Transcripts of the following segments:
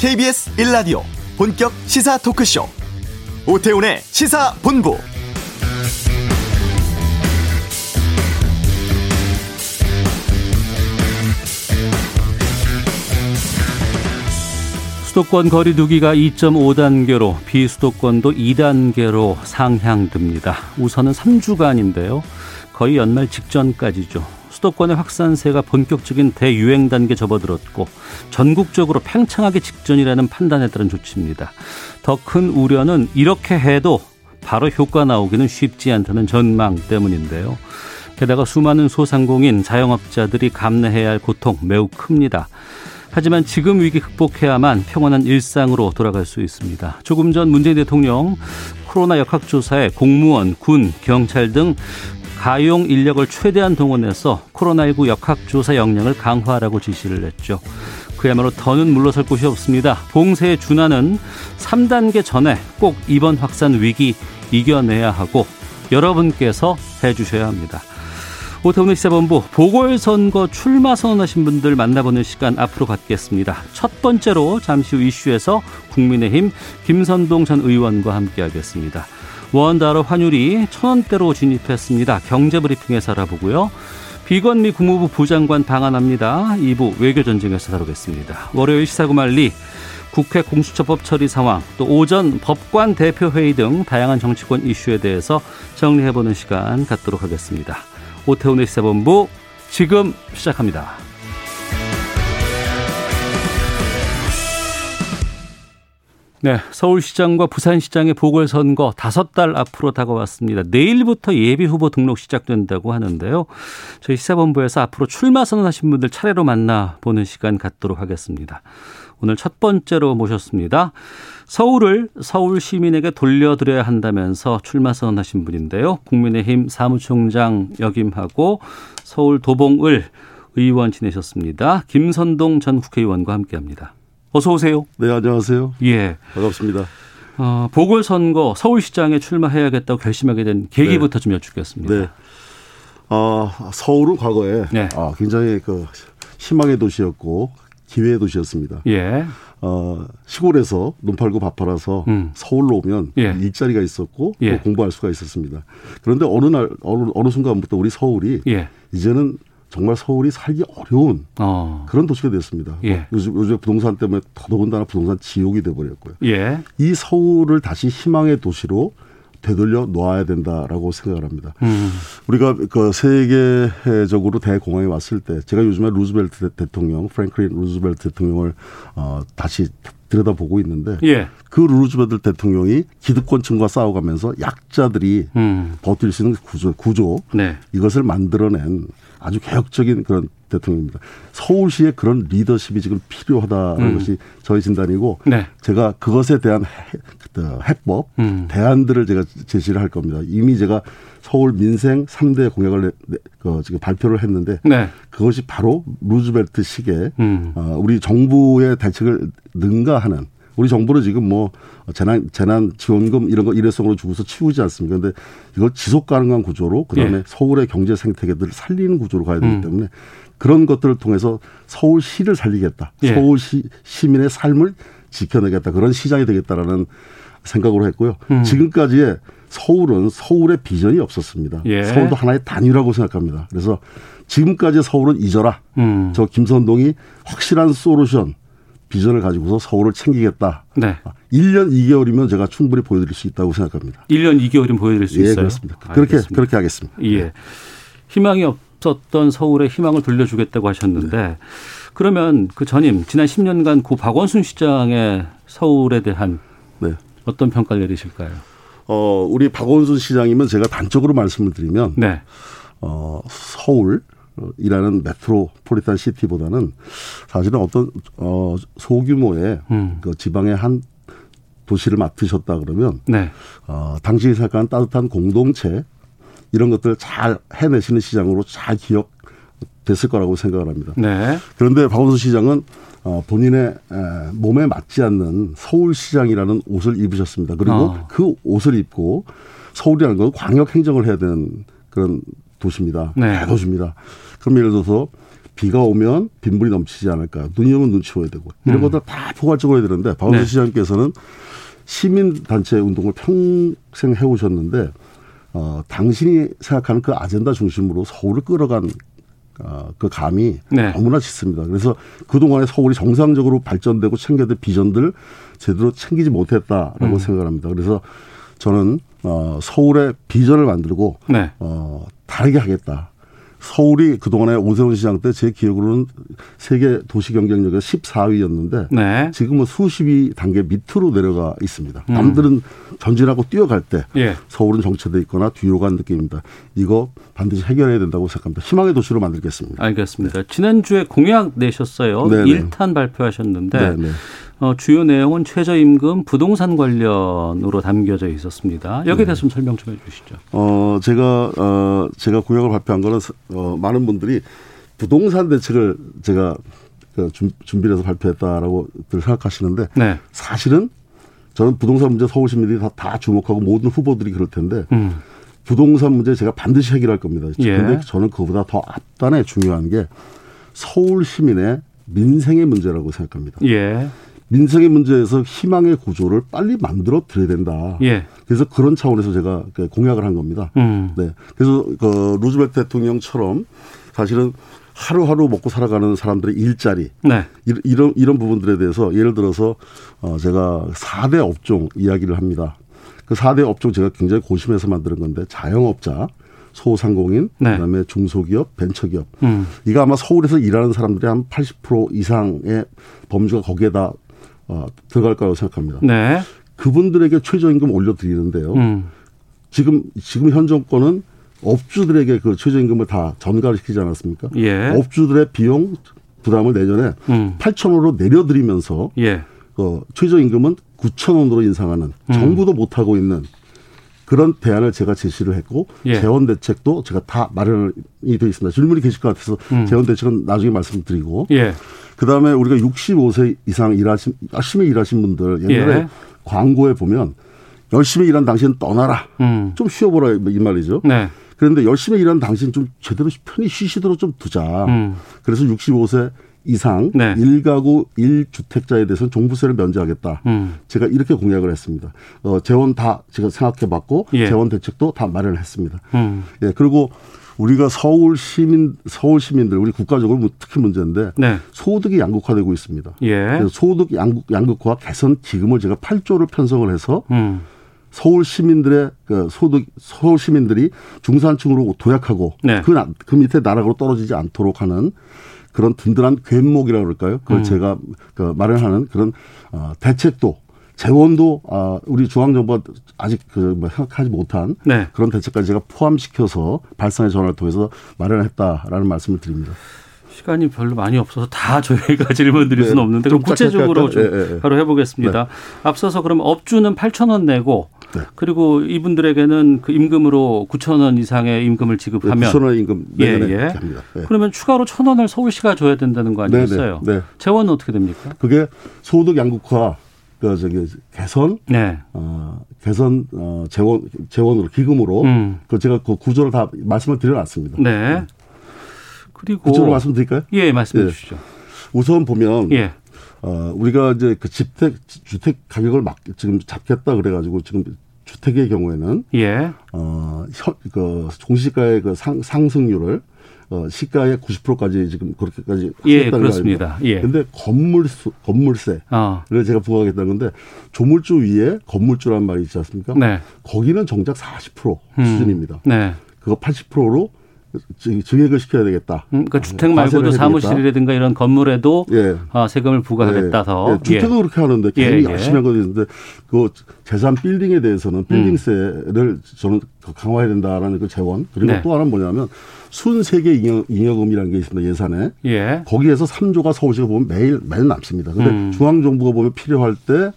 KBS 1라디오 본격 시사 토크쇼 오태훈의 시사본부 수도권 거리두기가 2.5단계로 비수도권도 2단계로 상향됩니다. 우선은 3주간인데요. 거의 연말 직전까지죠. 수도권의 확산세가 본격적인 대유행 단계 접어들었고 전국적으로 팽창하기 직전이라는 판단에 따른 조치입니다. 더 큰 우려는 이렇게 해도 바로 효과 나오기는 쉽지 않다는 전망 때문인데요. 게다가 수많은 소상공인, 자영업자들이 감내해야 할 고통 매우 큽니다. 하지만 지금 위기 극복해야만 평온한 일상으로 돌아갈 수 있습니다. 조금 전 문재인 대통령 코로나 역학조사에 공무원, 군, 경찰 등 가용 인력을 최대한 동원해서 코로나19 역학조사 역량을 강화하라고 지시를 했죠. 그야말로 더는 물러설 곳이 없습니다. 봉쇄의 준하는 3단계 전에 꼭 이번 확산 위기 이겨내야 하고 여러분께서 해주셔야 합니다. 오태훈의 시사본부 보궐선거 출마 선언하신 분들 만나보는 시간 앞으로 갖겠습니다. 첫 번째로 잠시 후 이슈에서 국민의힘 김선동 전 의원과 함께하겠습니다. 원 달러 환율이 천 원대로 진입했습니다. 경제브리핑에서 알아보고요. 비건미 국무부 부장관 방한합니다. 2부 외교전쟁에서 다루겠습니다. 월요일 시사구말리 국회 공수처법 처리 상황, 또 오전 법관 대표회의 등 다양한 정치권 이슈에 대해서 정리해보는 시간 갖도록 하겠습니다. 오태훈의 시사본부 지금 시작합니다. 네, 서울시장과 부산시장의 보궐선거 다섯 달 앞으로 다가왔습니다. 내일부터 예비 후보 등록 시작된다고 하는데요. 저희 시사본부에서 앞으로 출마 선언하신 분들 차례로 만나보는 시간 갖도록 하겠습니다. 오늘 첫 번째로 모셨습니다. 서울을 서울 시민에게 돌려드려야 한다면서 출마 선언하신 분인데요. 국민의힘 사무총장 역임하고 서울 도봉을 의원 지내셨습니다. 김선동 전 국회의원과 함께합니다. 어서 오세요. 네, 안녕하세요. 예. 반갑습니다. 어, 보궐선거 서울시장에 출마해야겠다고 결심하게 된 계기부터 네. 좀 여쭙겠습니다. 네. 어, 서울은 과거에 네. 아, 굉장히 그 희망의 도시였고 기회의 도시였습니다. 예. 어, 시골에서 눈 팔고 밥 팔아서 음. 서울로 오면 예. 일자리가 있었고 예. 공부할 수가 있었습니다. 그런데 어느 날 어느, 어느 순간부터 우리 서울이 예. 이제는 정말 서울이 살기 어려운 어. 그런 도시가 됐습니다. 예. 요즘 요즘 부동산 때문에 더더군다나 부동산 지옥이 돼버렸고요. 예. 이 서울을 다시 희망의 도시로 되돌려 놓아야 된다라고 생각을 합니다. 음. 우리가 그 세계적으로 대공황이 왔을 때 제가 요즘에 루즈벨트 대통령, 프랭클린 루즈벨트 대통령을 어 다시 들여다보고 있는데 예. 그 루즈벨트 대통령이 기득권층과 싸워가면서 약자들이 음. 버틸 수 있는 구조, 구조 네. 이것을 만들어낸 아주 개혁적인 그런 대통령입니다. 서울시에 그런 리더십이 지금 필요하다는 음. 것이 저희 진단이고 네. 제가 그것에 대한 해, 그 해법, 음. 대안들을 제가 제시를 할 겁니다. 이미 제가 서울 민생 3대 공약을 그 지금 발표를 했는데 네. 그것이 바로 루즈벨트 시기에 음. 어, 우리 정부의 대책을 능가하는 우리 정부는 지금 뭐 재난 재난 지원금 이런 거 일회성으로 주고서 치우지 않습니까? 근데 이걸 지속 가능한 구조로 그다음에 예. 서울의 경제 생태계들을 살리는 구조로 가야 되기 음. 때문에 그런 것들을 통해서 서울시를 살리겠다. 예. 서울시 시민의 삶을 지켜내겠다. 그런 시장이 되겠다라는 생각으로 했고요. 음. 지금까지의 서울은 서울의 비전이 없었습니다. 예. 서울도 하나의 단위라고 생각합니다. 그래서 지금까지 서울은 잊어라. 음. 저 김선동이 확실한 솔루션 비전을 가지고서 서울을 챙기겠다. 네. 1년 2개월이면 제가 충분히 보여드릴 수 있다고 생각합니다. 1년 2개월이면 보여드릴 수 예, 있어요? 그렇습니다. 그렇게, 그렇게 하겠습니다. 예. 희망이 없 었던 서울의 희망을 돌려주겠다고 하셨는데 네. 그러면 그 전임 지난 10년간 고 박원순 시장의 서울에 대한 네. 어떤 평가를 내리실까요? 어, 우리 박원순 시장이면 제가 단적으로 말씀을 드리면 네. 어, 서울 이라는 메트로폴리탄 시티보다는 사실은 어떤 어 소규모의 음. 그 지방의 한 도시를 맡으셨다 그러면 네. 어 당시 생각한 따뜻한 공동체 이런 것들 잘 해내시는 시장으로 잘 기억 됐을 거라고 생각을 합니다. 네. 그런데 박원순 시장은 어, 본인의 에, 몸에 맞지 않는 서울시장이라는 옷을 입으셨습니다. 그리고 어. 그 옷을 입고 서울이라는 건 광역 행정을 해야 되는 그런 도시입니다. 네. 대도시입니다. 그럼 예를 들어서 비가 오면 빗물이 넘치지 않을까. 눈이 오면 눈치 보야 되고. 이런 음. 것들 다 포괄적으로 해야 되는데 박원순 네. 시장께서는 시민단체 운동을 평생 해오셨는데 어, 당신이 생각하는 그 아젠다 중심으로 서울을 끌어간 어, 그 감이 네. 너무나 짙습니다. 그래서 그동안에 서울이 정상적으로 발전되고 챙겨야 비전들 제대로 챙기지 못했다라고 음. 생각을 합니다. 그래서 저는 어, 서울의 비전을 만들고 네. 어, 다르게 하겠다. 서울이 그동안에 오세훈 시장 때 제 기억으로는 세계 도시 경쟁력에 14위였는데 네. 지금은 수십위 단계 밑으로 내려가 있습니다. 음. 남들은 전진하고 뛰어갈 때 예. 서울은 정체돼 있거나 뒤로 간 느낌입니다. 이거 반드시 해결해야 된다고 생각합니다. 희망의 도시로 만들겠습니다. 알겠습니다. 네. 지난주에 공약 내셨어요. 네네. 1탄 발표하셨는데 네네. 어, 주요 내용은 최저임금 부동산 관련으로 담겨져 있었습니다. 여기에 대해서 좀 설명 좀 해주시죠. 어, 제가 어, 제가 공약을 발표한 거는 어, 많은 분들이 부동산 대책을 제가 그 준비를 해서 발표했다라고 생각하시는데 네. 사실은 저는 부동산 문제 서울 시민들이 다, 다 주목하고 모든 후보들이 그럴 텐데 음. 부동산 문제 제가 반드시 해결할 겁니다. 그런데 예. 저는 그보다 더 앞단에 중요한 게 서울 시민의 민생의 문제라고 생각합니다. 예. 민생의 문제에서 희망의 구조를 빨리 만들어 드려야 된다. 예. 그래서 그런 차원에서 제가 그 공약을 한 겁니다. 음. 네. 그래서 그 루즈벨트 대통령처럼 사실은 하루하루 먹고 살아가는 사람들의 일자리 네. 이런 이런 부분들에 대해서 예를 들어서 어 제가 4대 업종 이야기를 합니다. 그 4대 업종 제가 굉장히 고심해서 만드는 건데 자영업자, 소상공인, 네. 그다음에 중소기업, 벤처기업. 음. 이거 아마 서울에서 일하는 사람들이 한 80% 이상의 범주가 거기에다 어, 들어갈 거라고 생각합니다. 네. 그분들에게 최저임금 올려드리는데요. 음. 지금 지금 현 정권은 업주들에게 그 최저임금을 다 전가를 시키지 않았습니까? 예. 업주들의 비용 부담을 내년에 음. 8천 원으로 내려드리면서 예. 그 최저임금은 9천 원으로 인상하는 음. 정부도 못 하고 있는 그런 대안을 제가 제시를 했고 예. 재원 대책도 제가 다 마련이 되어 있습니다. 질문이 계실 것 같아서 음. 재원 대책은 나중에 말씀드리고 예. 그다음에 우리가 65세 이상 일하신 열심히 일하신 분들 옛날에 예. 광고에 보면 열심히 일한 당신 떠나라. 음. 좀 쉬어보라 이 말이죠. 네. 그런데 열심히 일한 당신 좀 제대로 편히 쉬시도록 좀 두자. 음. 그래서 65세 이상 네. 1가구 1주택자에 대해서는 종부세를 면제하겠다. 음. 제가 이렇게 공약을 했습니다. 어, 재원 다 제가 생각해 봤고 예. 재원 대책도 다 마련을 했습니다. 음. 예, 그리고 우리가 서울 시민 서울 시민들 우리 국가적으로 뭐 특히 문제인데 네. 소득이 양극화되고 있습니다. 예. 그래서 소득 양극, 양극화 개선 기금을 제가 8조를 편성을 해서 음. 서울 시민들의 그 소득 서울 시민들이 중산층으로 도약하고 네. 그, 그 밑에 나락으로 떨어지지 않도록 하는 그런 든든한 괜목이라고 그럴까요? 그걸 음. 제가 그 마련하는 그런 어, 대책도 재원도 아 우리 중앙정부가 아직 그뭐 생각하지 못한 네. 그런 대책까지 제가 포함시켜서 발상의 전화를 통해서 마련했다라는 말씀을 드립니다. 시간이 별로 많이 없어서 다 저희가 질문 드릴 수는 네. 없는데 그럼 구체적으로 좀 네, 네, 바로 해보겠습니다. 네. 앞서서 그럼 업주는 8천 원 내고 네. 그리고 이분들에게는 그 임금으로 9천 원 이상의 임금을 지급하면 9천 원 임금 예, 예. 합니다. 그러면 추가로 천 원을 서울시가 줘야 된다는 거 아니겠어요? 네. 재원은 어떻게 됩니까? 그게 소득 양극화 그 저기 개선 네. 어 개선 어 재원 재원으로 기금으로 음. 그 제가 그 구조를 다 말씀을 드려놨습니다. 네. 그리고 구조를 말씀드릴까요? 예, 말씀해 예. 주시죠. 우선 보면 예. 어 우리가 이제 그 집택 주택 가격을 막 지금 잡겠다 그래가지고 지금 주택의 경우에는 예. 어그 종시가의 그 상, 상승률을 어, 시가의 90%까지 지금 그렇게까지 예, 그렇습니다. 예. 근데 건물 수, 건물세를 어. 제가 부과하겠다는 건데 조물주 위에 건물주란 말이 있지 않습니까? 네. 거기는 정작 40% 음. 수준입니다. 네. 그거 80%로 증액을 시켜야 되겠다. 음, 그러니까 주택 말고도 사무실이라든가 이런 건물에도 예. 아, 세금을 부과하겠다 더. 예. 예. 주택은 예. 그렇게 하는데 예. 열심히 한 거있는데 그 재산 빌딩에 대해서는 빌딩세를 음. 저는 강화해야 된다라는 그 재원 그리고 네. 또 하나는 뭐냐면 순세계 잉여, 잉여금이라는 게 있습니다 예산에. 예. 거기에서 3조가 서울시가 보면 매일 매일 남습니다. 근데 음. 중앙정부가 보면 필요할 때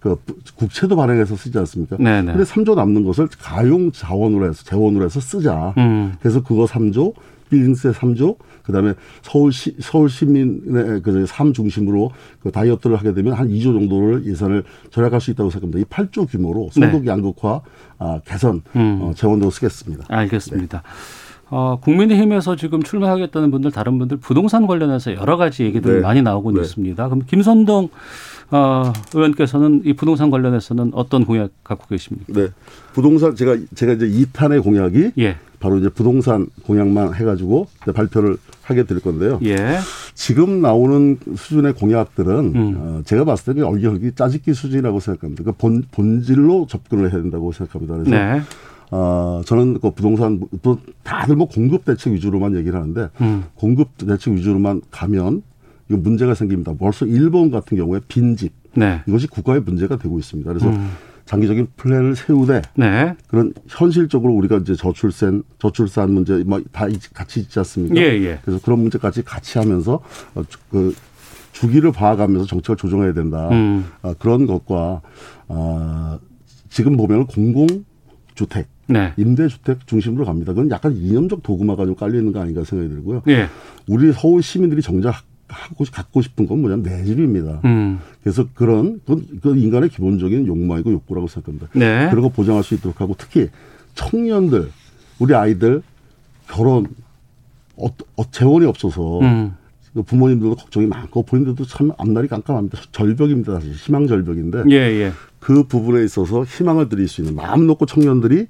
그 국채도 발행해서 쓰지 않습니까? 네네. 네. 근데 3조 남는 것을 가용 자원으로 해서 재원으로 해서 쓰자. 음. 그래서 그거 3조, 빌딩세 3조, 그다음에 서울시 서울 시민의 그삶 중심으로 그 다이어트를 하게 되면 한 2조 정도를 예산을 절약할 수 있다고 생각합니다. 이 8조 규모로 소득 네. 양극화 아, 개선 음. 어, 재원으로 쓰겠습니다. 알겠습니다. 네. 어, 국민의힘에서 지금 출마하겠다는 분들 다른 분들 부동산 관련해서 여러 가지 얘기들 네. 많이 나오고 네. 있습니다. 그럼 김선동 어, 의원께서는 이 부동산 관련해서는 어떤 공약 갖고 계십니까? 네, 부동산 제가 제가 이제 2탄의 공약이 예. 바로 이제 부동산 공약만 해가지고 발표를 하게 될 건데요. 예. 지금 나오는 수준의 공약들은 음. 어, 제가 봤을 때는 얼기얼기 짜집기 수준이라고 생각합니다. 그 본, 본질로 접근을 해야 된다고 생각합니다. 그래서 네. 어, 저는 그 부동산 또 다들 뭐 공급 대책 위주로만 얘기를 하는데 음. 공급 대책 위주로만 가면 이거 문제가 생깁니다. 벌써 일본 같은 경우에 빈집 네. 이것이 국가의 문제가 되고 있습니다. 그래서 음. 장기적인 플랜을 세우되 네. 그런 현실적으로 우리가 이제 저출산 저출산 문제 뭐다 같이 있지 않습니까? 예, 예. 그래서 그런 문제까지 같이 하면서 어, 그 주기를 봐가면서 정책을 조정해야 된다. 음. 어, 그런 것과 어, 지금 보면 공공 주택 네. 임대주택 중심으로 갑니다. 그건 약간 이념적 도구마가 좀 깔려 있는 거 아닌가 생각이 들고요. 예. 우리 서울 시민들이 정작 하고 갖고 싶은 건 뭐냐면 내 집입니다. 음. 그래서 그런 그, 그 인간의 기본적인 욕망이고 욕구라고 생각합니다. 네. 그런 거 보장할 수 있도록 하고 특히 청년들 우리 아이들 결혼 어, 어 재원이 없어서 음. 그 부모님들도 걱정이 많고 본인들도 참 앞날이 깜깜합니다. 절벽입니다. 사실 희망 절벽인데 예, 예. 그 부분에 있어서 희망을 드릴 수 있는 마음 놓고 청년들이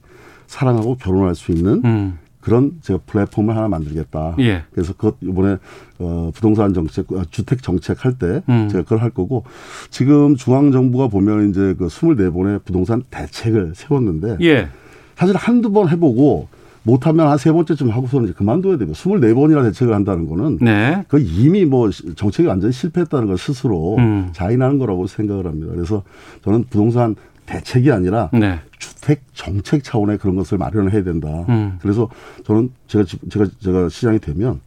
사랑하고 결혼할 수 있는 음. 그런 제가 플랫폼을 하나 만들겠다. 예. 그래서 그것 이번에 어 부동산 정책, 어, 주택 정책 할때 음. 제가 그걸 할 거고 지금 중앙 정부가 보면 이제 그 24번의 부동산 대책을 세웠는데 예. 사실 한두 번 해보고 못하면 한 세 번째쯤 하고서는 이제 그만둬야 되고 24번이나 대책을 한다는 거는 네. 그 이미 뭐 정책이 완전히 실패했다는 걸 스스로 음. 자인하는 거라고 생각을 합니다. 그래서 저는 부동산 대책이 아니라 네. 주택 정책 차원의 그런 것을 마련을 해야 된다. 음. 그래서 저는 제가 제가 제가 시장이 되면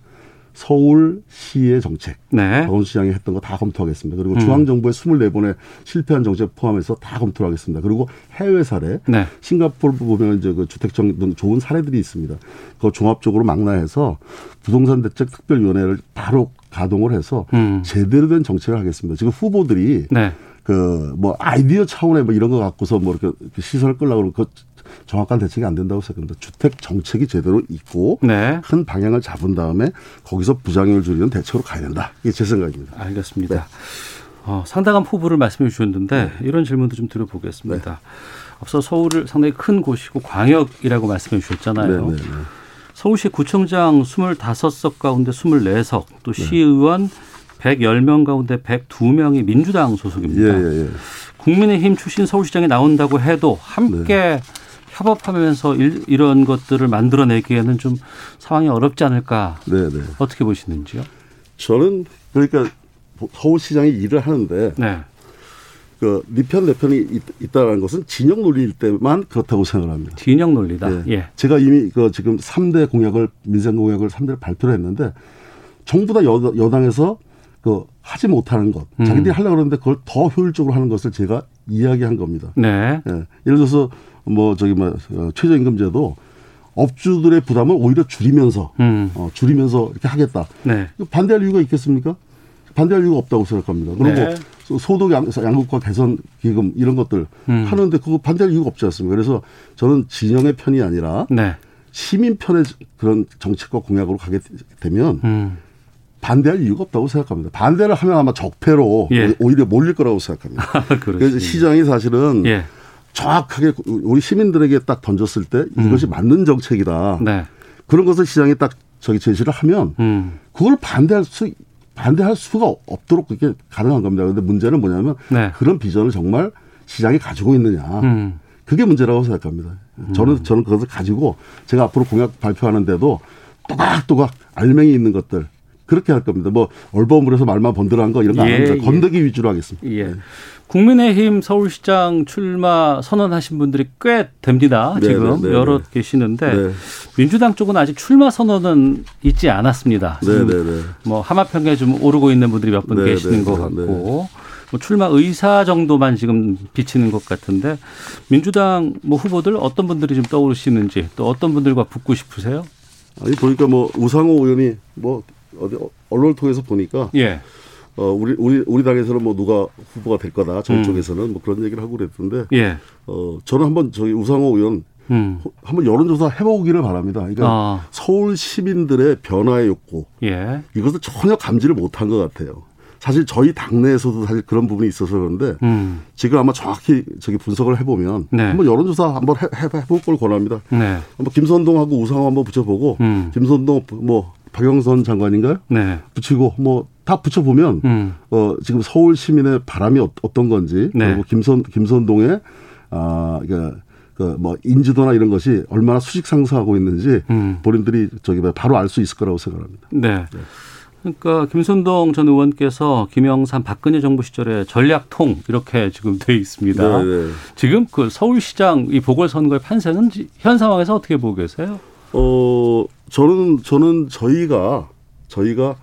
서울시의 정책, 네. 강원시장이 했던 거 다 검토하겠습니다. 그리고 음. 중앙정부의 24번의 실패한 정책 포함해서 다 검토를 하겠습니다. 그리고 해외 사례, 네. 싱가포르 보면 이제 그 주택정 등 좋은 사례들이 있습니다. 그거 종합적으로 망라해서 부동산 대책 특별위원회를 바로 가동을 해서 음. 제대로 된 정책을 하겠습니다. 지금 후보들이 네. 그 뭐 아이디어 차원의 뭐 이런 거 갖고서 뭐 이렇게 시선을 끌려고 그 정확한 대책이 안 된다고 생각합니다. 주택 정책이 제대로 있고 네. 큰 방향을 잡은 다음에 거기서 부작용을 줄이는 대책으로 가야 된다. 이게 제 생각입니다. 알겠습니다. 네. 어, 상당한 포부를 말씀해 주셨는데 네. 이런 질문도 좀 드려보겠습니다. 네. 앞서 서울을 상당히 큰 곳이고 광역이라고 말씀해 주셨잖아요. 네, 네, 서울시 구청장 25석 가운데 24석, 또 시의원 110명 가운데 102명이 민주당 소속입니다. 예, 예, 예. 국민의힘 출신 서울시장이 나온다고 해도 함께 네. 협업하면서 일, 런 것들을 만들어내기에는 좀 상황이 어렵지 않을까. 네, 네. 어떻게 보시는지요? 저는 그러니까 서울시장이 일을 하는데 네. 그 니편 네 내편이 있, 다는 것은 진영 논리일 때만 그렇다고 생각을 합니다. 진영 논리다. 네. 예. 제가 이미 그 지금 3대 공약을 민생 공약을 3대를 발표를 했는데 전부 다 여, 여당에서 그 하지 못하는 것, 음. 자기들이 하려고 그러는데 그걸 더 효율적으로 하는 것을 제가 이야기한 겁니다. 네. 예. 예를 들어서 뭐 저기 뭐 어, 최저임금제도 업주들의 부담을 오히려 줄이면서 음. 어, 줄이면서 이렇게 하겠다. 네. 반대할 이유가 있겠습니까? 반대할 이유가 없다고 생각합니다. 그리고 네. 소득 양, 양극화 개선 기금 이런 것들 음. 하는데 그거 반대할 이유가 없지 않습니까? 그래서 저는 진영의 편이 아니라 네. 시민 편의 그런 정책과 공약으로 가게 되면 음. 반대할 이유가 없다고 생각합니다. 반대를 하면 아마 적폐로 예. 오히려 몰릴 거라고 생각합니다. 그래서 시장이 사실은 예. 정확하게 우리 시민들에게 딱 던졌을 때 이것이 음. 맞는 정책이다. 네. 그런 것을 시장이 딱 저기 제시를 하면 음. 그걸 반대할 수 반대할 수가 없도록 그렇게 가능한 겁니다. 그런데 문제는 뭐냐면 네. 그런 비전을 정말 시장이 가지고 있느냐. 음. 그게 문제라고 생각합니다. 저는 음. 저는 그것을 가지고 제가 앞으로 공약 발표하는데도 또각또각 알맹이 있는 것들 그렇게 할 겁니다. 뭐 얼버무려서 말만 번들어한 거 이런 거안 예, 합니다. 예. 건더기 위주로 하겠습니다. 예. 네. 국민의힘 서울시장 출마 선언하신 분들이 꽤 됩니다. 네, 지금 네, 네, 여러 계시는데 네. 민주당 쪽은 아직 출마 선언은 있지 않았습니다. 지금 뭐 하마평에 좀 오르고 있는 분들이 몇 분 계시는 것 같고 뭐 출마 의사 정도만 지금 비치는 것 같은데 민주당 뭐 후보들 어떤 분들이 좀 떠오르시는지 또 어떤 분들과 붙고 싶으세요? 아니 보니까 뭐 우상호 의원이 뭐 어디 언론을 통해서 보니까 예. 어 우리 우리 우리 당에서는 뭐 누가 후보가 될 거다 저희 음. 쪽에서는 뭐 그런 얘기를 하고 그랬던데 예. 어 저는 한번 저기 우상호 의원 음. 한번 여론조사 해보기를 바랍니다. 그러니까 아. 서울 시민들의 변화의 욕구 예. 이것을 전혀 감지를 못한 것 같아요. 사실 저희 당내에서도 사실 그런 부분이 있어서 그런데 음. 지금 아마 정확히 저기 분석을 해보면 네. 한번 여론조사 한번 해, 해, 해볼 걸 권합니다. 네. 한번 김선동하고 우상호 한번 붙여보고 음. 김선동 뭐 박영선 장관인가요? 네. 붙이고 뭐 다 붙여 보면 음. 어 지금 서울 시민의 바람이 어, 떤 건지 네. 그리고 김선 김선동의 아 그러니까 그뭐 인지도나 이런 것이 얼마나 수직 상승하고 있는지 음. 본인들이 저기 바로 알 수 있을 거라고 생각합니다. 네. 네. 그러니까 김선동 전 의원께서 김영삼 박근혜 정부 시절에 전략통 이렇게 지금 돼 있습니다. 네네. 네. 지금 그 서울시장 이 보궐선거의 판세는 현 상황에서 어떻게 보고 계세요? 어 저는 저는 저희가 저희가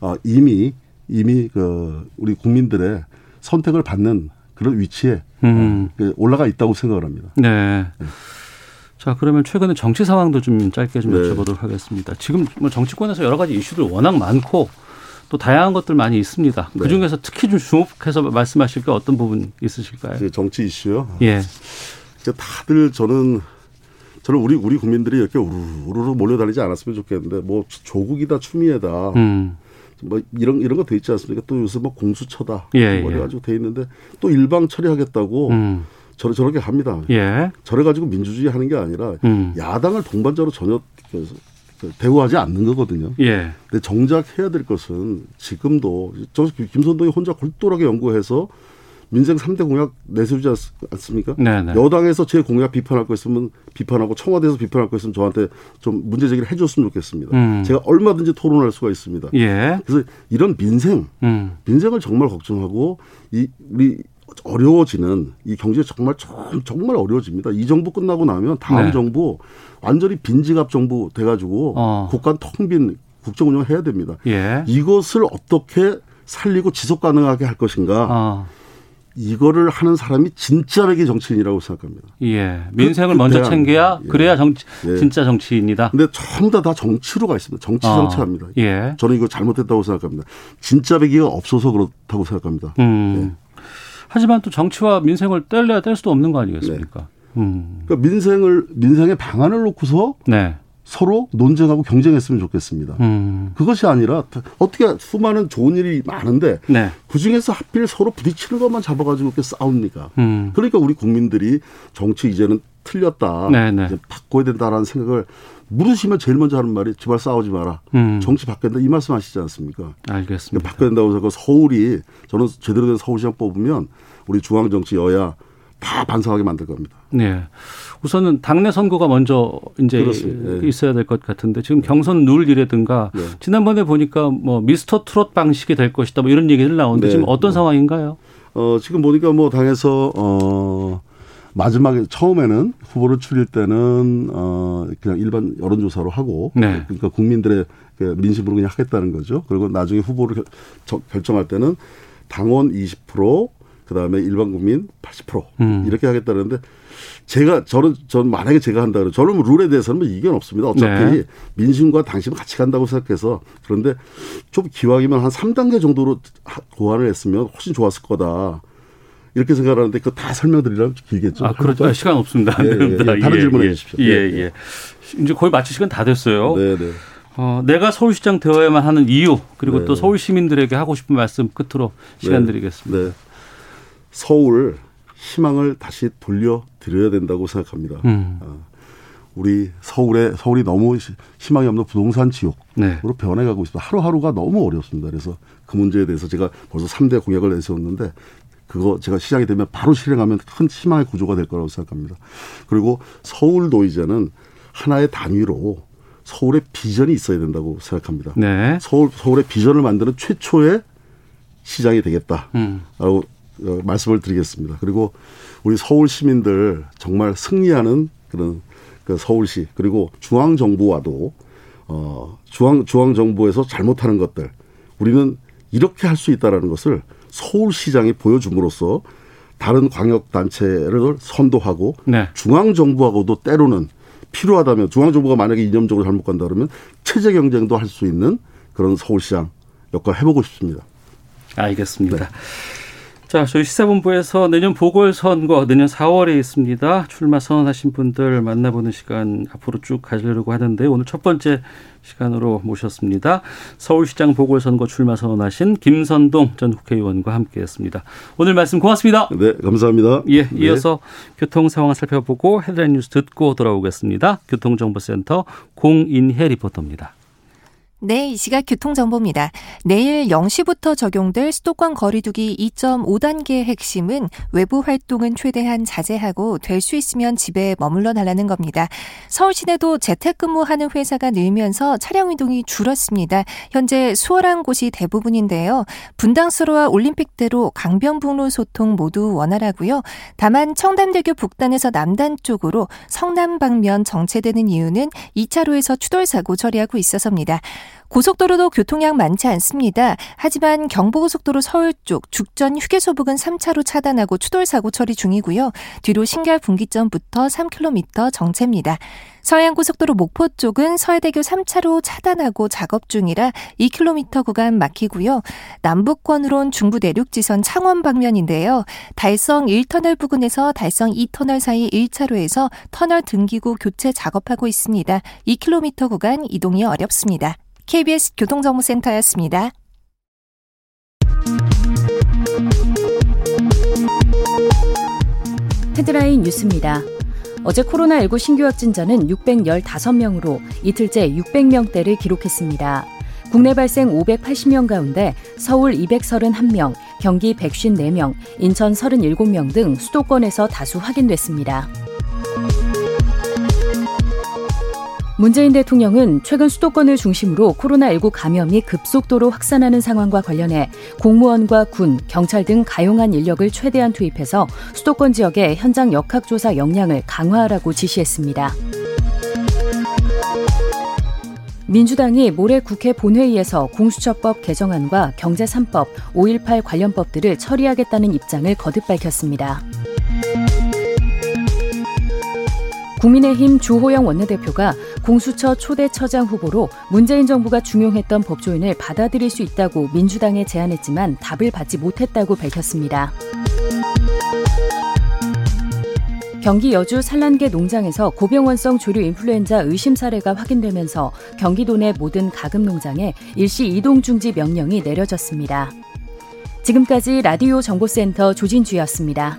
아, 이미 이미 그 우리 국민들의 선택을 받는 그런 위치에 음. 그 올라가 있다고 생각을 합니다. 네. 네. 자, 그러면 최근에 정치 상황도 좀 짧게 좀 네. 여쭤보도록 하겠습니다. 지금 뭐 정치권에서 여러 가지 이슈들 워낙 많고 또 다양한 것들 많이 있습니다. 네. 그 중에서 특히 좀 주목해서 말씀하실 게 어떤 부분 있으실까요? 정치 이슈요? 예. 다들 저는 저는 우리 우리 국민들이 이렇게 우르르 몰려다니지 않았으면 좋겠는데 뭐 조국이다 추미애다. 음. 뭐 이런 이런 거 돼 있지 않습니까? 또 요새 뭐 공수처다. 예, 뭐 예. 가지고 돼 있는데 또 일방 처리하겠다고 음. 저러 저렇게 합니다. 예. 저래 가지고 민주주의 하는 게 아니라 음. 야당을 동반자로 전혀 그, 그 대우하지 않는 거거든요. 예. 근데 정작 해야 될 것은 지금도 저 김선동이 혼자 골똘하게 연구해서 민생 3대 공약 내세우지 않습니까? 네네. 네. 여당에서 제 공약 비판할 거 있으면 비판하고 청와대에서 비판할 거 있으면 저한테 좀 문제 제기를 해줬으면 좋겠습니다. 음. 제가 얼마든지 토론할 수가 있습니다. 예. 그래서 이런 민생, 음. 민생을 정말 걱정하고 이 우리 어려워지는 이 경제가 정말 정말 어려워집니다. 이 정부 끝나고 나면 다음 네. 정부 완전히 빈지갑 정부 돼가지고 어. 국가 텅빈 국정 운영 해야 됩니다. 예. 이것을 어떻게 살리고 지속 가능하게 할 것인가. 어. 이거를 하는 사람이 진짜 백의 정치인이라고 생각합니다. 예. 민생을 그, 먼저 챙겨야 예. 그래야 정치, 예. 진짜 정치인이다. 근데 전부 다, 다 정치로 가 있습니다. 정치 어. 정치합니다. 예. 저는 이거 잘못했다고 생각합니다. 진짜 백이가 없어서 그렇다고 생각합니다. 음. 예. 하지만 또 정치와 민생을 뗄래야 뗄 수도 없는 거 아니겠습니까? 네. 음. 그러니까 민생을 민생의 방안을 놓고서 네. 서로 논쟁하고 경쟁했으면 좋겠습니다. 음. 그것이 아니라 어떻게 수많은 좋은 일이 많은데 네. 그 중에서 하필 서로 부딪히는 것만 잡아가지고 이렇게 싸웁니까? 음. 그러니까 우리 국민들이 정치 이제는 틀렸다, 네, 네. 이제 바꿔야 된다라는 생각을 물으시면 제일 먼저 하는 말이 제발 싸우지 마라. 음. 정치 된다 이 말씀 하시지 않습니까? 알겠습니다. 그러니까 바꿔야 된다고 해서 서울이 저는 제대로 된 서울시장 뽑으면 우리 중앙 정치 여야 다 반성하게 만들 겁니다. 네. 우선은 당내 선거가 먼저 이제 네. 있어야 될 것 같은데 지금 경선 룰이라든가 네. 지난번에 보니까 뭐 미스터 트롯 방식이 될 것이다 뭐 이런 얘기들 나오는데 네. 지금 어떤 네. 상황인가요? 어 지금 보니까 뭐 당에서 어 마지막에 처음에는 후보를 추릴 때는 어 그냥 일반 여론조사로 하고 네. 그러니까 국민들의 그 민심으로 그냥 하겠다는 거죠. 그리고 나중에 후보를 결정할 때는 당원 20% 그다음에 일반 국민 80% 음. 이렇게 하겠다는데 제가 저는 전 만약에 제가 한다 그러면 저는 뭐 룰에 대해서는 뭐 이견 없습니다. 어차피 네. 민심과 당심은 같이 간다고 생각해서 그런데 좀 기왕이면 한 3단계 정도로 고안을 했으면 훨씬 좋았을 거다. 이렇게 생각하는데 그거 다 설명드리려면 길겠죠. 아, 그렇죠. 시간 없습니다. 예, 예, 예. 다른 예, 질문해 주십시오. 예, 예, 예. 이제 거의 마칠 시간 다 됐어요. 네, 네. 어, 내가 서울시장 되어야만 하는 이유 그리고 네. 또 서울 시민들에게 하고 싶은 말씀 끝으로 시간 네. 드리겠습니다. 네. 서울 희망을 다시 돌려드려야 된다고 생각합니다. 음. 어, 우리 서울에 서울이 너무 희망이 없는 부동산 지옥으로 네. 변해가고 있습니다. 하루하루가 너무 어렵습니다. 그래서 그 문제에 대해서 제가 벌써 3대 공약을 내세웠는데 그거 제가 시작이 되면 바로 실행하면 큰 희망의 구조가 될 거라고 생각합니다. 그리고 서울도 이제는 하나의 단위로 서울의 비전이 있어야 된다고 생각합니다. 네. 서울 서울의 비전을 만드는 최초의 시장이 되겠다라고 음. 어, 말씀을 드리겠습니다. 그리고 우리 서울 시민들 정말 승리하는 그런 그 서울시 그리고 중앙 정부와도 어 중앙 중앙 정부에서 잘못하는 것들 우리는 이렇게 할 수 있다라는 것을 서울시장이 보여줌으로써 다른 광역 단체를 선도하고 네. 중앙 정부하고도 때로는 필요하다면 중앙 정부가 만약에 이념적으로 잘못 간다 그러면 체제 경쟁도 할 수 있는 그런 서울시장 역할 해보고 싶습니다. 알겠습니다. 네. 자, 저희 시사본부에서 내년 보궐선거 내년 4월에 있습니다. 출마 선언하신 분들 만나보는 시간 앞으로 쭉 가지려고 하는데 오늘 첫 번째 시간으로 모셨습니다. 서울시장 보궐선거 출마 선언하신 김선동 전 국회의원과 함께했습니다. 오늘 말씀 고맙습니다. 네, 감사합니다. 예, 네. 이어서 네. 교통 상황 살펴보고 헤드라인 뉴스 듣고 돌아오겠습니다. 교통정보센터 공인혜 리포터입니다. 네, 이 시각 교통정보입니다. 내일 0시부터 적용될 수도권 거리두기 2.5단계의 핵심은 외부 활동은 최대한 자제하고 될 수 있으면 집에 머물러 달라는 겁니다. 서울 시내도 재택근무하는 회사가 늘면서 차량 이동이 줄었습니다. 현재 수월한 곳이 대부분인데요. 분당수로와 올림픽대로 강변북로 소통 모두 원활하고요. 다만 청담대교 북단에서 남단 쪽으로 성남 방면 정체되는 이유는 2차로에서 추돌사고 처리하고 있어서입니다. 고속도로도 교통량 많지 않습니다. 하지만 경부고속도로 서울 쪽 죽전 휴게소 부근 3차로 차단하고 추돌 사고 처리 중이고요. 뒤로 신결 분기점부터 3km 정체입니다. 서해안고속도로 목포 쪽은 서해대교 3차로 차단하고 작업 중이라 2km 구간 막히고요. 남북권으론 중부 내륙 지선 창원 방면인데요. 달성 1터널 부근에서 달성 2터널 사이 1차로에서 터널 등기구 교체 작업하고 있습니다. 2km 구간 이동이 어렵습니다. KBS 교통정보센터였습니다. 헤드라인 뉴스입니다. 어제 코로나19 신규 확진자는 615명으로 이틀째 600명대를 기록했습니다. 국내 발생 580명 가운데 서울 231명, 경기 154명, 인천 37명 등 수도권에서 다수 확인됐습니다. 문재인 대통령은 최근 수도권을 중심으로 코로나19 감염이 급속도로 확산하는 상황과 관련해 공무원과 군, 경찰 등 가용한 인력을 최대한 투입해서 수도권 지역의 현장 역학조사 역량을 강화하라고 지시했습니다. 민주당이 모레 국회 본회의에서 공수처법 개정안과 경제 3법, 5.18 관련법들을 처리하겠다는 입장을 거듭 밝혔습니다. 국민의힘 주호영 원내대표가 공수처 초대처장 후보로 문재인 정부가 중용했던 법조인을 받아들일 수 있다고 민주당에 제안했지만 답을 받지 못했다고 밝혔습니다. 경기 여주 산란계 농장에서 고병원성 조류 인플루엔자 의심 사례가 확인되면서 경기도 내 모든 가금 농장에 일시 이동 중지 명령이 내려졌습니다. 지금까지 라디오 정보센터 조진주였습니다.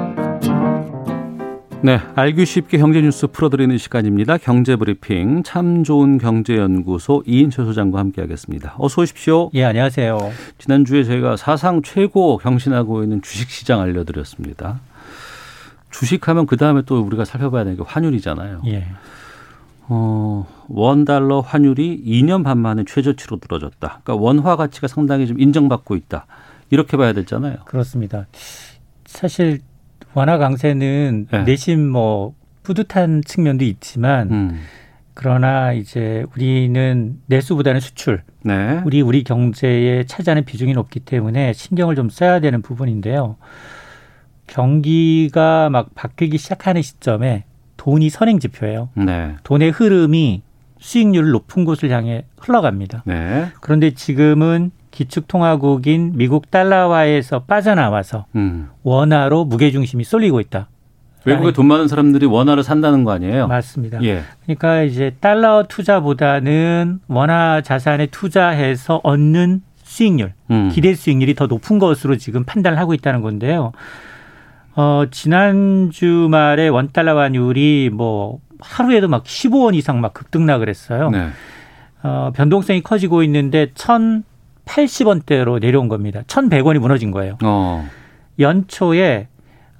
네, 알기 쉽게 경제 뉴스 풀어드리는 시간입니다. 경제 브리핑 참 좋은 경제연구소 이인철 소장과 함께하겠습니다. 어서 오십시오. 예, 안녕하세요. 지난주에 저희가 사상 최고 경신하고 있는 주식시장 알려드렸습니다. 주식하면 그 다음에 또 우리가 살펴봐야 되는 게 환율이잖아요. 예. 어, 원 달러 환율이 2년 반 만에 최저치로 늘어졌다. 그러니까 원화 가치가 상당히 좀 인정받고 있다. 이렇게 봐야 되잖아요. 그렇습니다. 사실 완화 강세는 네. 내심 뭐 뿌듯한 측면도 있지만 음. 그러나 이제 우리는 내수보다는 수출, 네. 우리 우리 경제에 차지하는 비중이 높기 때문에 신경을 좀 써야 되는 부분인데요. 경기가 막 바뀌기 시작하는 시점에 돈이 선행 지표예요. 네. 돈의 흐름이 수익률 높은 곳을 향해 흘러갑니다. 네. 그런데 지금은 기축통화국인 미국 달러화에서 빠져나와서 음. 원화로 무게중심이 쏠리고 있다. 외국에 돈 많은 사람들이 원화를 산다는 거 아니에요? 맞습니다. 예. 그러니까 이제 달러 투자보다는 원화 자산에 투자해서 얻는 수익률, 음. 기대 수익률이 더 높은 것으로 지금 판단을 하고 있다는 건데요. 어, 지난 주 말에 원달러 환율이 뭐 하루에도 막 15원 이상 막 급등락을 했어요. 네. 어, 변동성이 커지고 있는데 1,080원대로 내려온 겁니다. 1,100원이 무너진 거예요. 어. 연초에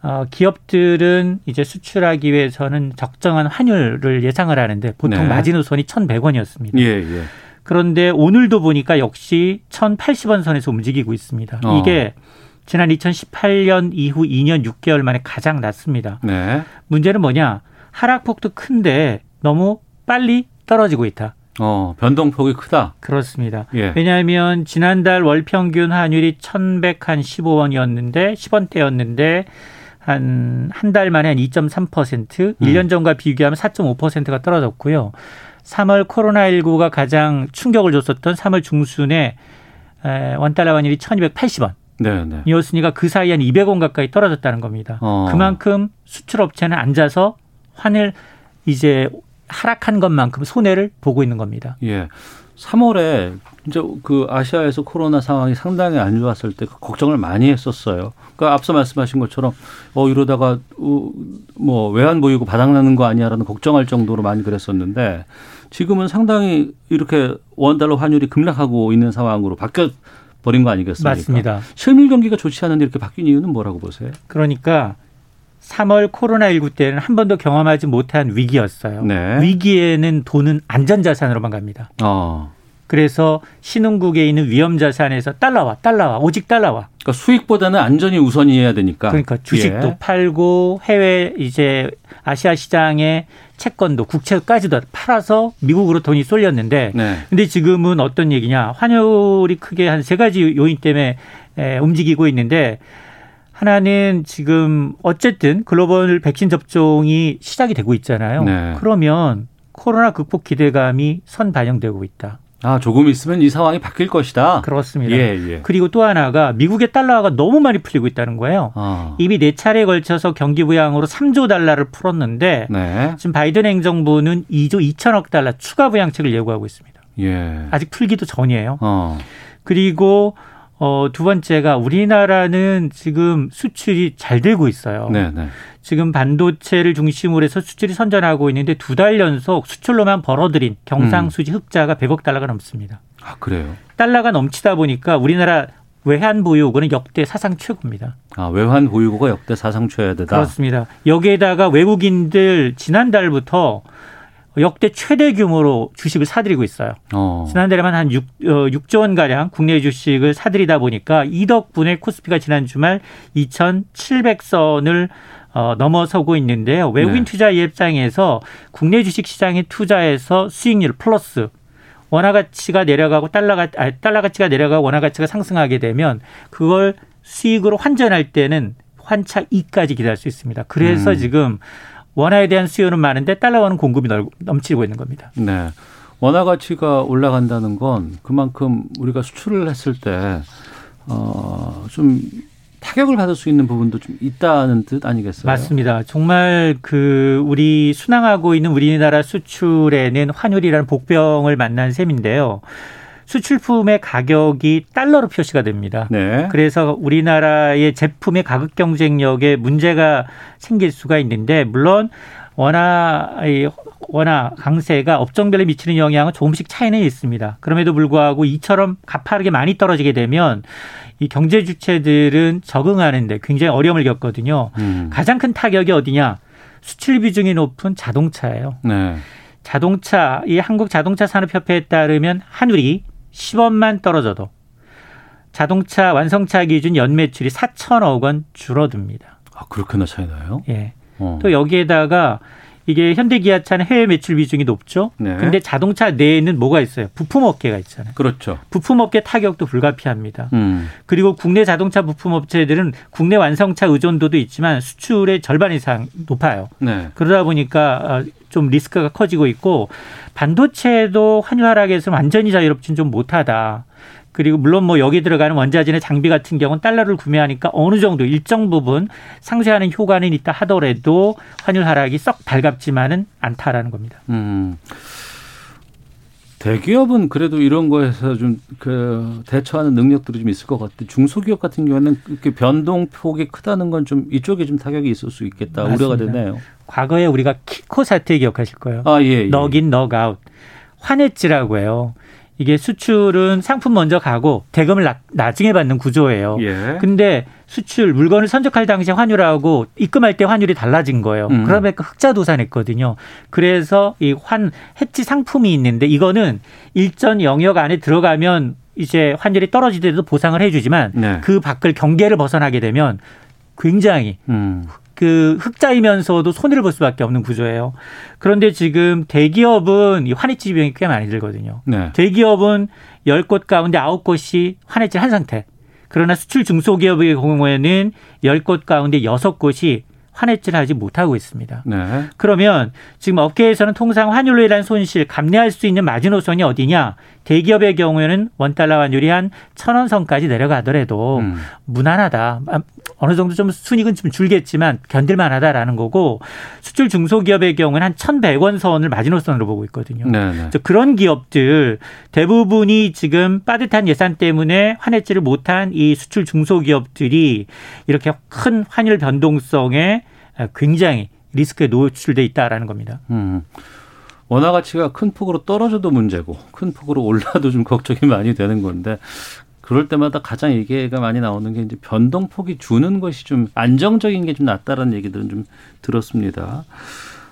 어, 기업들은 이제 수출하기 위해서는 적정한 환율을 예상을 하는데 보통 네. 마지노선이 1,100원이었습니다. 예, 예. 그런데 오늘도 보니까 역시 1,080원 선에서 움직이고 있습니다. 어. 이게 지난 2018년 이후 2년 6개월 만에 가장 낮습니다. 네. 문제는 뭐냐? 하락폭도 큰데 너무 빨리 떨어지고 있다. 어, 변동폭이 크다. 그렇습니다. 예. 왜냐하면 지난달 월 평균 환율이 1,115원이었는데 10원대였는데 한 한 달 만에 한 2.3%, 음. 1년 전과 비교하면 4.5%가 떨어졌고요. 3월 코로나19가 가장 충격을 줬었던 3월 중순에 원달러 환율이 1,280원. 네, 네. 이었으니까 그 사이에 한 200원 가까이 떨어졌다는 겁니다. 어. 그만큼 수출업체는 앉아서 환을 이제 하락한 것만큼 손해를 보고 있는 겁니다. 예. 3월에 이제 그 아시아에서 코로나 상황이 상당히 안 좋았을 때그 걱정을 많이 했었어요. 그러니까 앞서 말씀하신 것처럼 어 이러다가 뭐 외환 보이고 바닥나는 거 아니야라는 걱정할 정도로 많이 그랬었는데 지금은 상당히 이렇게 원 달러 환율이 급락하고 있는 상황으로 바뀌어 버린 거 아니겠습니까? 맞습니다. 실물 경기가 좋지 않은데 이렇게 바뀐 이유는 뭐라고 보세요? 그러니까 3월 코로나19 때는 한 번도 경험하지 못한 위기였어요. 네. 위기에는 돈은 안전자산으로만 갑니다. 어. 그래서 신흥국에 있는 위험 자산에서 달러와 달러와 오직 달러와. 그러니까 수익보다는 안전이 우선이어야 되니까. 그러니까 주식도 예. 팔고 해외 이제 아시아 시장에 채권도 국채까지도 팔아서 미국으로 돈이 쏠렸는데 네. 근데 지금은 어떤 얘기냐 환율이 크게 한 세 가지 요인 때문에 움직이고 있는데 하나는 지금 어쨌든 글로벌 백신 접종이 시작이 되고 있잖아요. 네. 그러면 코로나 극복 기대감이 선 반영되고 있다. 아, 조금 있으면 이 상황이 바뀔 것이다. 그렇습니다. 예, 예. 그리고 또 하나가 미국의 달러가 너무 많이 풀리고 있다는 거예요. 아. 이미 네 차례에 걸쳐서 경기 부양으로 3조 달러를 풀었는데 네. 지금 바이든 행정부는 2조 2천억 달러 추가 부양책을 예고하고 있습니다. 예. 아직 풀기도 전이에요. 어. 그리고 어, 두 번째가 우리나라는 지금 수출이 잘 되고 있어요. 네, 네. 지금 반도체를 중심으로 해서 수출이 선전하고 있는데 두 달 연속 수출로만 벌어들인 경상수지 음. 흑자가 100억 달러가 넘습니다. 아, 그래요? 달러가 넘치다 보니까 우리나라 외환 보유고는 역대 사상 최고입니다. 아, 외환 보유고가 역대 사상 최대다. 그렇습니다. 여기에다가 외국인들 지난달부터 역대 최대 규모로 주식을 사들이고 있어요. 어. 지난달에만 한 6, 어, 6조 원 가량 국내 주식을 사들이다 보니까 이 덕분에 코스피가 지난 주말 2,700선을 어, 넘어서고 있는데요. 외국인 네. 투자 입장에서 국내 주식 시장에 투자해서 수익률 플러스 원화 가치가 내려가고 달러 가 아, 달러 가치가 내려가고 원화 가치가 상승하게 되면 그걸 수익으로 환전할 때는 환차 이까지 기대할 수 있습니다. 그래서 음. 지금 원화에 대한 수요는 많은데 달러와는 공급이 넘치고 있는 겁니다. 네. 원화 가치가 올라간다는 건 그만큼 우리가 수출을 했을 때, 어, 좀 타격을 받을 수 있는 부분도 좀 있다는 뜻 아니겠어요? 맞습니다. 정말 그 우리 순항하고 있는 우리나라 수출에는 환율이라는 복병을 만난 셈인데요. 수출품의 가격이 달러로 표시가 됩니다. 네. 그래서 우리나라의 제품의 가격 경쟁력에 문제가 생길 수가 있는데 물론 원화 원화 강세가 업종별로 미치는 영향은 조금씩 차이는 있습니다. 그럼에도 불구하고 이처럼 가파르게 많이 떨어지게 되면 이 경제 주체들은 적응하는데 굉장히 어려움을 겪거든요. 음. 가장 큰 타격이 어디냐? 수출 비중이 높은 자동차예요. 네. 자동차 이 한국 자동차 산업협회에 따르면 한율이 10원만 떨어져도 자동차 완성차 기준 연매출이 4천억 원 줄어듭니다. 아, 그렇게나 차이 나요? 예. 어. 또 여기에다가 이게 현대기아차는 해외 매출 비중이 높죠. 네. 근데 자동차 내에는 뭐가 있어요? 부품 업계가 있잖아요. 그렇죠. 부품 업계 타격도 불가피합니다. 음. 그리고 국내 자동차 부품 업체들은 국내 완성차 의존도도 있지만 수출의 절반 이상 높아요. 네. 그러다 보니까 어, 좀 리스크가 커지고 있고 반도체도 환율 하락에서 완전히 자유롭지는 좀 못하다. 그리고 물론 뭐 여기 들어가는 원자재나 장비 같은 경우는 달러를 구매하니까 어느 정도 일정 부분 상쇄하는 효과는 있다 하더라도 환율 하락이 썩 달갑지만은 않다라는 겁니다. 음. 대기업은 그래도 이런 거에서 좀 그 대처하는 능력들이 좀 있을 것 같아. 중소기업 같은 경우에는 이렇게 변동폭이 크다는 건 좀 이쪽에 좀 타격이 있을 수 있겠다 맞습니다. 우려가 되네요. 과거에 우리가 키코 사태 기억하실 거예요. 아 예. 예. 넉인 넉아웃 환해지라고 해요. 이게 수출은 상품 먼저 가고 대금을 나, 나중에 받는 구조예요. 예. 근데 수출 물건을 선적할 당시 환율하고 입금할 때 환율이 달라진 거예요. 음. 그러니까 흑자 도산했거든요. 그래서 이 환 해치 상품이 있는데 이거는 일전 영역 안에 들어가면 이제 환율이 떨어지더라도 보상을 해주지만 네. 그 밖을 경계를 벗어나게 되면 굉장히 음. 그 흑자이면서도 손해를 볼 수밖에 없는 구조예요. 그런데 지금 대기업은 이 환해지 비용이 꽤 많이 들거든요. 네. 대기업은 10곳 가운데 9곳이 환해지를 한 상태. 그러나 수출 중소기업의 경우에는 10곳 가운데 6곳이 환해지를 하지 못하고 있습니다. 네. 그러면 지금 업계에서는 통상 환율로 인한 손실 감내할 수 있는 마지노선이 어디냐? 대기업의 경우에는 원달러 환율이 한 천 원 선까지 내려가더라도 음. 무난하다. 아, 어느 정도 좀 순익은 좀 줄겠지만 견딜만하다라는 거고 수출 중소기업의 경우는 한 천백 원 선을 마지노선으로 보고 있거든요. 네, 네. 그런 기업들 대부분이 지금 빠듯한 예산 때문에 환해지를 못한 이 수출 중소기업들이 이렇게 큰 환율 변동성에 굉장히 리스크에 노출돼 있다라는 겁니다. 음. 원화 가치가 큰 폭으로 떨어져도 문제고 큰 폭으로 올라도 좀 걱정이 많이 되는 건데 그럴 때마다 가장 얘기가 많이 나오는 게 이제 변동폭이 주는 것이 좀 안정적인 게 좀 낫다라는 얘기들은 좀 들었습니다.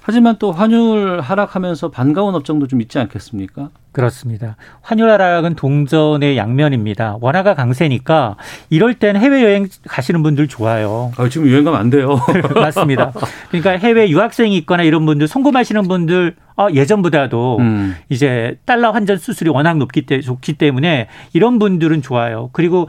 하지만 또 환율 하락하면서 반가운 업종도 좀 있지 않겠습니까? 그렇습니다. 환율 하락은 동전의 양면입니다. 원화가 강세니까 이럴 땐 해외여행 가시는 분들 좋아요. 아, 지금 여행 가면 안 돼요. 맞습니다. 그러니까 해외 유학생이 있거나 이런 분들 송금하시는 분들 어, 예전보다도 음. 이제 달러 환전 수수료 워낙 높기 때 좋기 때문에 이런 분들은 좋아요. 그리고 어,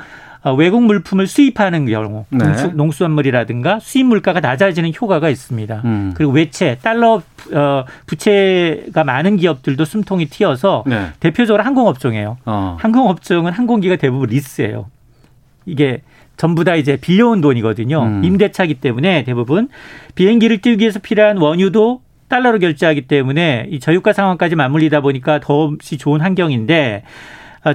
외국 물품을 수입하는 경우 네. 농수, 농수 산물이라든가 수입 물가가 낮아지는 효과가 있습니다. 음. 그리고 외채 달러 어, 부채가 많은 기업들도 숨통이 튀어서 네. 대표적으로 항공업종이에요. 어. 항공업종은 항공기가 대부분 리스예요. 이게 전부 다 이제 빌려온 돈이거든요. 음. 임대차기 때문에 대부분 비행기를 띄우기 위해서 필요한 원유도 달러로 결제하기 때문에 이 저유가 상황까지 맞물리다 보니까 더없이 좋은 환경인데 아,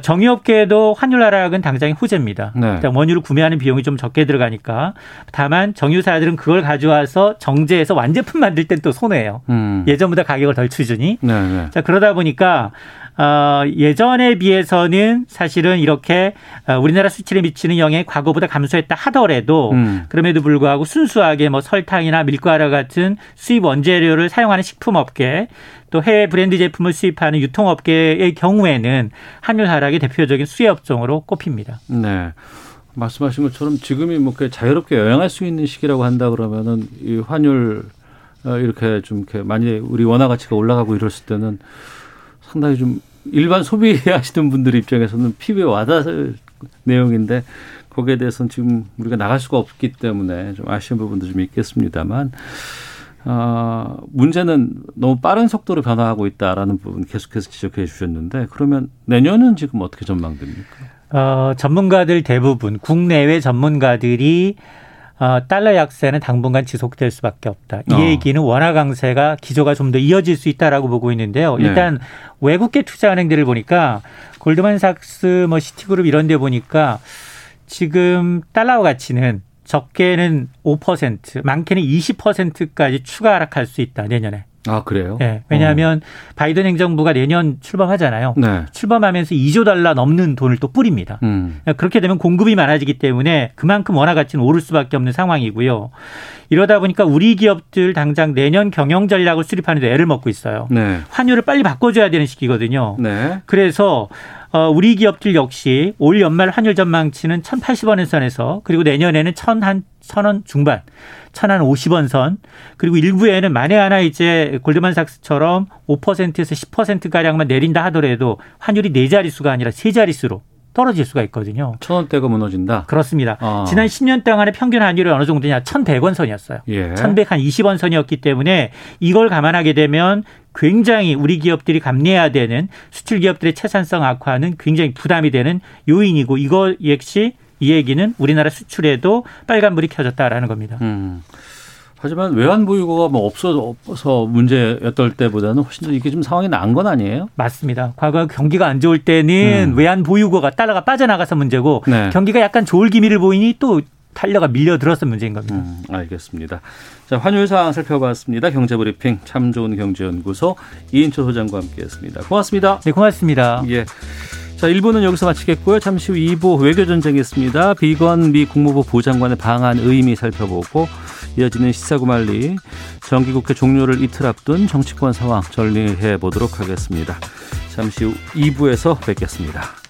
정유업계에도 환율 하락은 당장의 후재입니다. 네. 원유를 구매하는 비용이 좀 적게 들어가니까. 다만 정유사들은 그걸 가져와서 정제해서 완제품 만들 땐 또 손해예요. 음. 예전보다 가격을 덜 추주니. 네, 네. 자 그러다 보니까 어, 예전에 비해서는 사실은 이렇게 어, 우리나라 수출에 미치는 영향이 과거보다 감소했다 하더라도 음. 그럼에도 불구하고 순수하게 뭐 설탕이나 밀가루 같은 수입 원재료를 사용하는 식품업계 또 해외 브랜드 제품을 수입하는 유통업계의 경우에는 환율 하락이 대표적인 수혜 업종으로 꼽힙니다. 네. 말씀하신 것처럼 지금이 뭐 자유롭게 여행할 수 있는 시기라고 한다 그러면은 이 환율 어, 이렇게 좀 이렇게 많이 우리 원화 가치가 올라가고 이랬을 때는 상당히 좀 일반 소비하시는 분들 입장에서는 피부에 와닿을 내용인데 거기에 대해서는 지금 우리가 나갈 수가 없기 때문에 좀 아쉬운 부분도 좀 있겠습니다만 어, 문제는 너무 빠른 속도로 변화하고 있다라는 부분 계속해서 지적해 주셨는데 그러면 내년은 지금 어떻게 전망됩니까? 어, 전문가들 대부분 국내외 전문가들이 어, 달러 약세는 당분간 지속될 수밖에 없다. 이 어. 얘기는 원화 강세가 기조가 좀 더 이어질 수 있다라고 보고 있는데요. 네. 일단 네. 외국계 투자 은행들을 보니까 골드만삭스, 뭐 시티그룹 이런 데 보니까 지금 달러 가치는 적게는 5%, 많게는 20%까지 추가 하락할 수 있다 내년에. 아 그래요? 네, 왜냐하면 어. 바이든 행정부가 내년 출범하잖아요. 네. 출범하면서 2조 달러 넘는 돈을 또 뿌립니다. 음. 그렇게 되면 공급이 많아지기 때문에 그만큼 원화 가치는 오를 수밖에 없는 상황이고요. 이러다 보니까 우리 기업들 당장 내년 경영 전략을 수립하는 데 애를 먹고 있어요. 네. 환율을 빨리 바꿔줘야 되는 시기거든요. 네. 그래서 어, 우리 기업들 역시 올 연말 환율 전망치는 1,080원의 선에서 그리고 내년에는 1,000한 1,000원 중반, 1,000한 50원 선 그리고 일부에는 만에 하나 이제 골드만삭스처럼 5%에서 10% 가량만 내린다 하더라도 환율이 네 자릿수가 아니라 세 자릿수로 떨어질 수가 있거든요. 천 원대가 무너진다? 그렇습니다. 아. 지난 10년 동안의 평균 환율이 어느 정도냐? 1,100원 선이었어요. 예. 1,120원 선이었기 때문에 이걸 감안하게 되면 굉장히 우리 기업들이 감내해야 되는 수출 기업들의 채산성 악화는 굉장히 부담이 되는 요인이고 이거 역시 이 얘기는 우리나라 수출에도 빨간불이 켜졌다라는 겁니다. 음. 하지만 외환 보유고가 뭐 없어서 문제였던 때보다는 훨씬 더 이게 좀 상황이 나은 건 아니에요? 맞습니다. 과거 경기가 안 좋을 때는 음. 외환 보유고가 달러가 빠져나가서 문제고 네. 경기가 약간 좋을 기미를 보이니 또 탄력가 밀려들어서 문제인 겁니다. 음, 알겠습니다. 자, 환율 상황 살펴봤습니다. 경제브리핑 참 좋은 경제연구소 이인철 소장과 함께했습니다. 고맙습니다. 네, 고맙습니다. 예. 자, 1부는 여기서 마치겠고요. 잠시 후 2부 외교전쟁이 있습니다. 비건 미 국무부 부장관의 방한 의미 살펴보고 이어지는 시사구말리 정기국회 종료를 이틀 앞둔 정치권 상황 정리해 보도록 하겠습니다. 잠시 후 2부에서 뵙겠습니다.